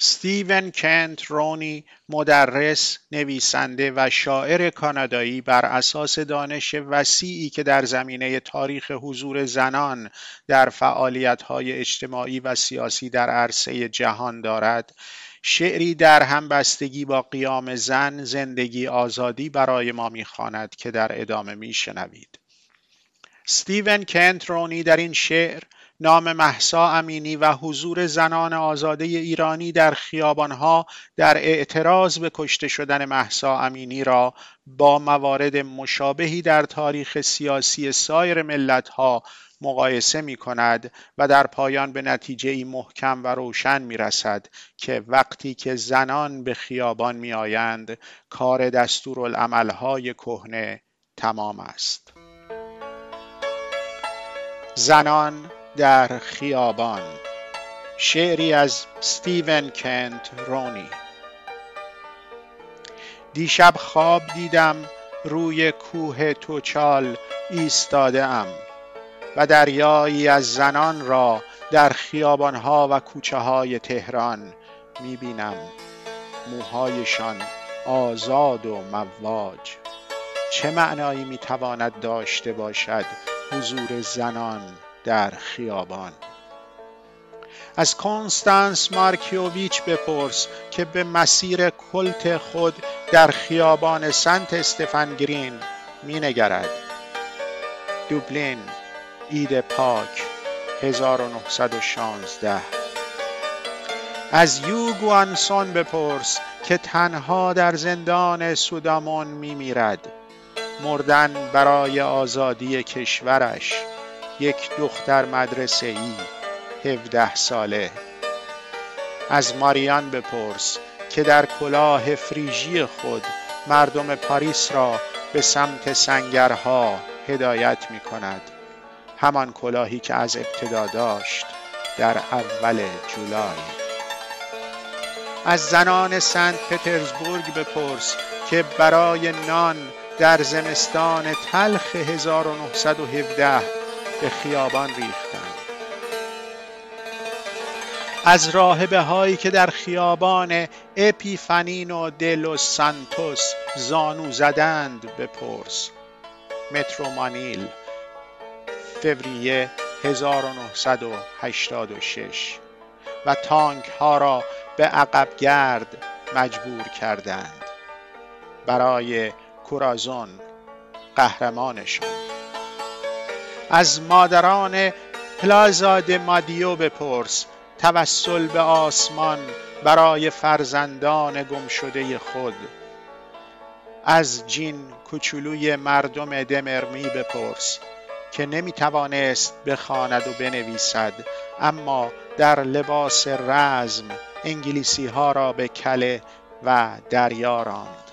استیون کنت رونی مدرس، نویسنده و شاعر کانادایی بر اساس دانش وسیعی که در زمینه تاریخ حضور زنان در فعالیت‌های اجتماعی و سیاسی در عرصه جهان دارد، شعری در همبستگی با قیام زن زندگی آزادی برای ما می‌خواند که در ادامه میشنوید. استیون کنت رونی در این شعر نام محسا امینی و حضور زنان آزاده ایرانی در خیابانها در اعتراض به کشته شدن محسا امینی را با موارد مشابهی در تاریخ سیاسی سایر ملتها مقایسه می کند و در پایان به نتیجه محکم و روشن می رسد که وقتی که زنان به خیابان می آیند کار دستورالعملهای کهنه تمام است. زنان در خیابان. شعری از ستیون کنت رونی. دیشب خواب دیدم روی کوه توچال ایستاده ام و دریایی از زنان را در خیابانها و کوچه های تهران می بینم موهایشان آزاد و مواج. چه معنایی می تواند داشته باشد حضور زنان در خیابان. از کنستانس مارکیوویچ بپرس که به مسیر کلت خود در خیابان سنت استفان گرین می نگرد. دوبلین اید پاک 1916 از یوگوانسون بپرس که تنها در زندان سودامون می میرد مردن برای آزادی کشورش. یک دختر مدرسه ای 17 ساله. از ماریان بپرس که در کلاه فریژی خود مردم پاریس را به سمت سنگرها هدایت می کند همان کلاهی که از ابتدا داشت در اول جولای. از زنان سنت پترزبورگ بپرس که برای نان در زمستان تلخ 1917 به خیابان ریختند. از راهبه هایی که در خیابان اپیفانینو دلوس سانتوس زانو زدند بپرس. مترو مانیل فوریه 1986 و تانک ها را به عقب گرد مجبور کردند. برای کورازون قهرمانشان. از مادران پلازا مادیو بپرس. توسل به آسمان برای فرزندان گمشده خود. از جین کوچولوی مردم دمرمی بپرس که نمی توانست بخواند و بنویسد. اما در لباس رزم انگلیسی ها را به کله و دریا راند.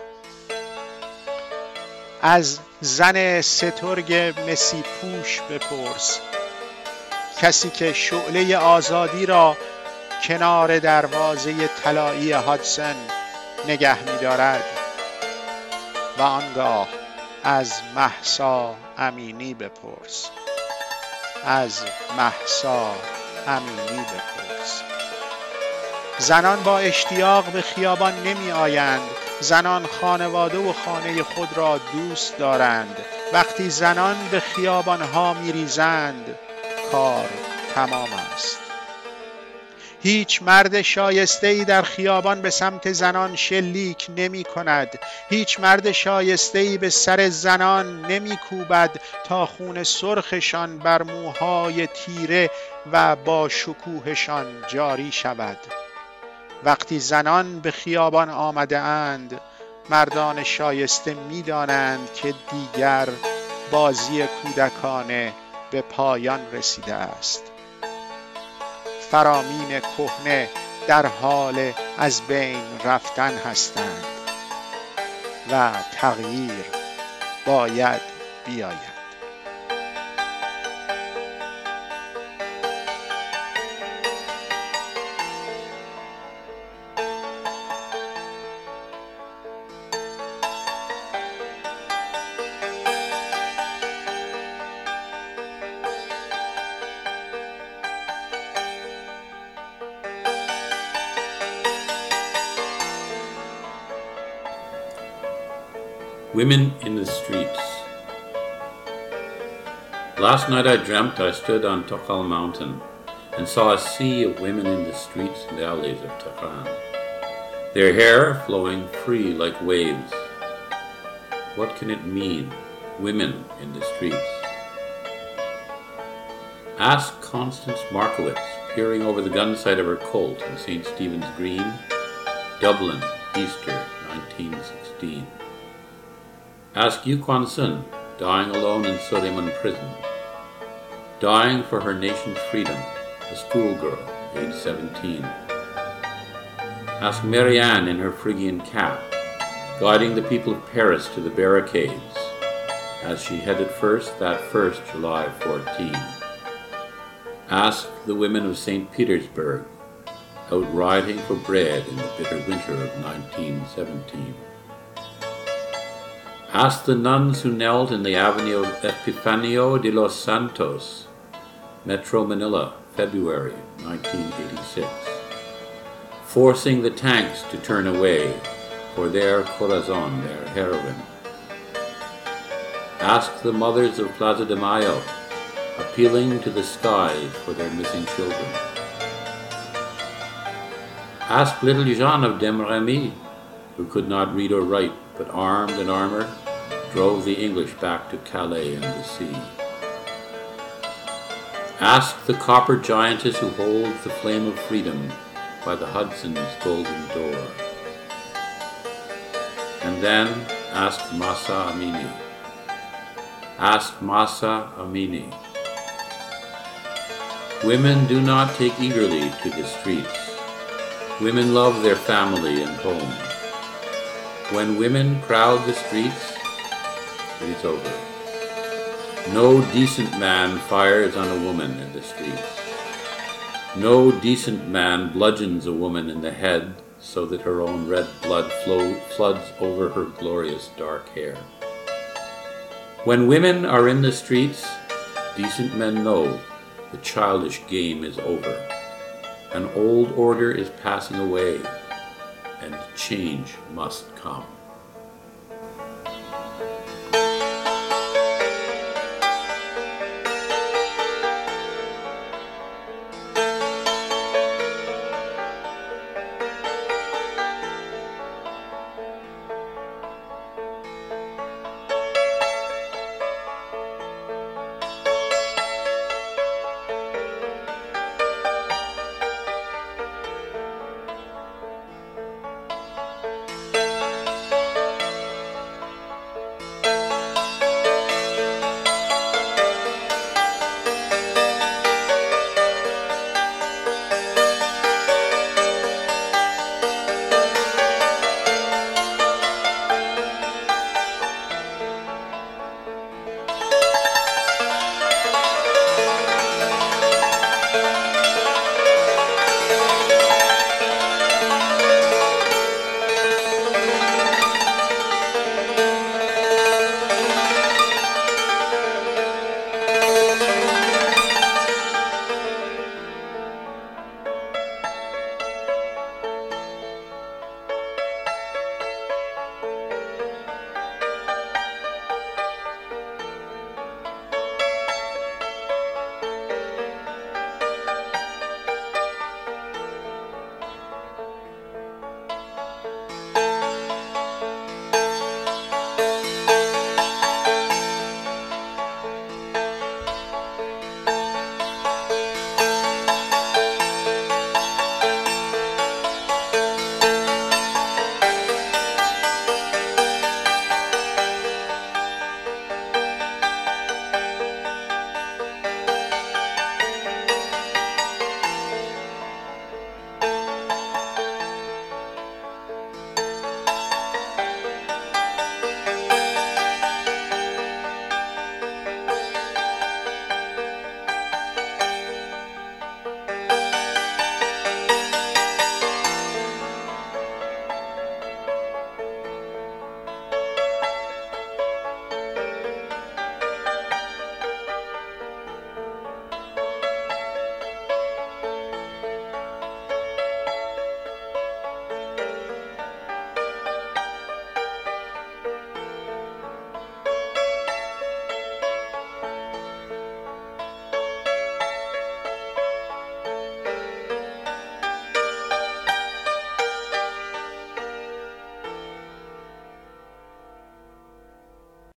از زن سترگ مسی پوش بپرس. کسی که شعله آزادی را کنار دروازه طلایی هادسن نگه می‌دارد و آنگاه از محسا امینی بپرس. از محسا امینی بپرس. زنان با اشتیاق به خیابان نمی آیند زنان خانواده و خانه خود را دوست دارند. وقتی زنان به خیابانها میریزند کار تمام است. هیچ مرد شایسته ای در خیابان به سمت زنان شلیک نمی کند هیچ مرد شایسته ای به سر زنان نمی کوبد تا خون سرخشان بر موهای تیره و با شکوهشان جاری شود. وقتی زنان به خیابان آمده اند مردان شایسته می‌دانند که دیگر بازی کودکانه به پایان رسیده است. فرامین کهنه در حال از بین رفتن هستند و تغییر باید بیاید. Women in the Streets. Last night I dreamt I stood on Tokhal Mountain and saw a sea of women in the streets and alleys of Tehran, their hair flowing free like waves. What can it mean, women in the streets? Ask Constance Markowitz, peering over the gun sight of her Colt in St. Stephen's Green, Dublin, Easter 1916. Ask Yu Kwan Sun, dying alone in Suleiman prison, dying for her nation's freedom, a schoolgirl, age 17. Ask Marianne in her Phrygian cap, guiding the people of Paris to the barricades, as she headed first that first July 14. Ask the women of St. Petersburg, out riding for bread in the bitter winter of 1917. Ask the nuns who knelt in the Avenue of Epifanio de los Santos, Metro Manila, February 1986, forcing the tanks to turn away for their corazon, their heroine. Ask the mothers of Plaza de Mayo, appealing to the skies for their missing children. Ask little Jean of Demremy, who could not read or write, but armed and armored, drove the English back to Calais and the sea. Ask the copper giantess who holds the flame of freedom by the Hudson's golden door. And then ask Masa Amini. Ask Masa Amini. Women do not take eagerly to the streets. Women love their family and home. When women crowd the streets, it is over. No decent man fires on a woman in the streets. No decent man bludgeons a woman in the head so that her own red blood flow, floods over her glorious dark hair. When women are in the streets, decent men know the childish game is over. An old order is passing away, and change must come.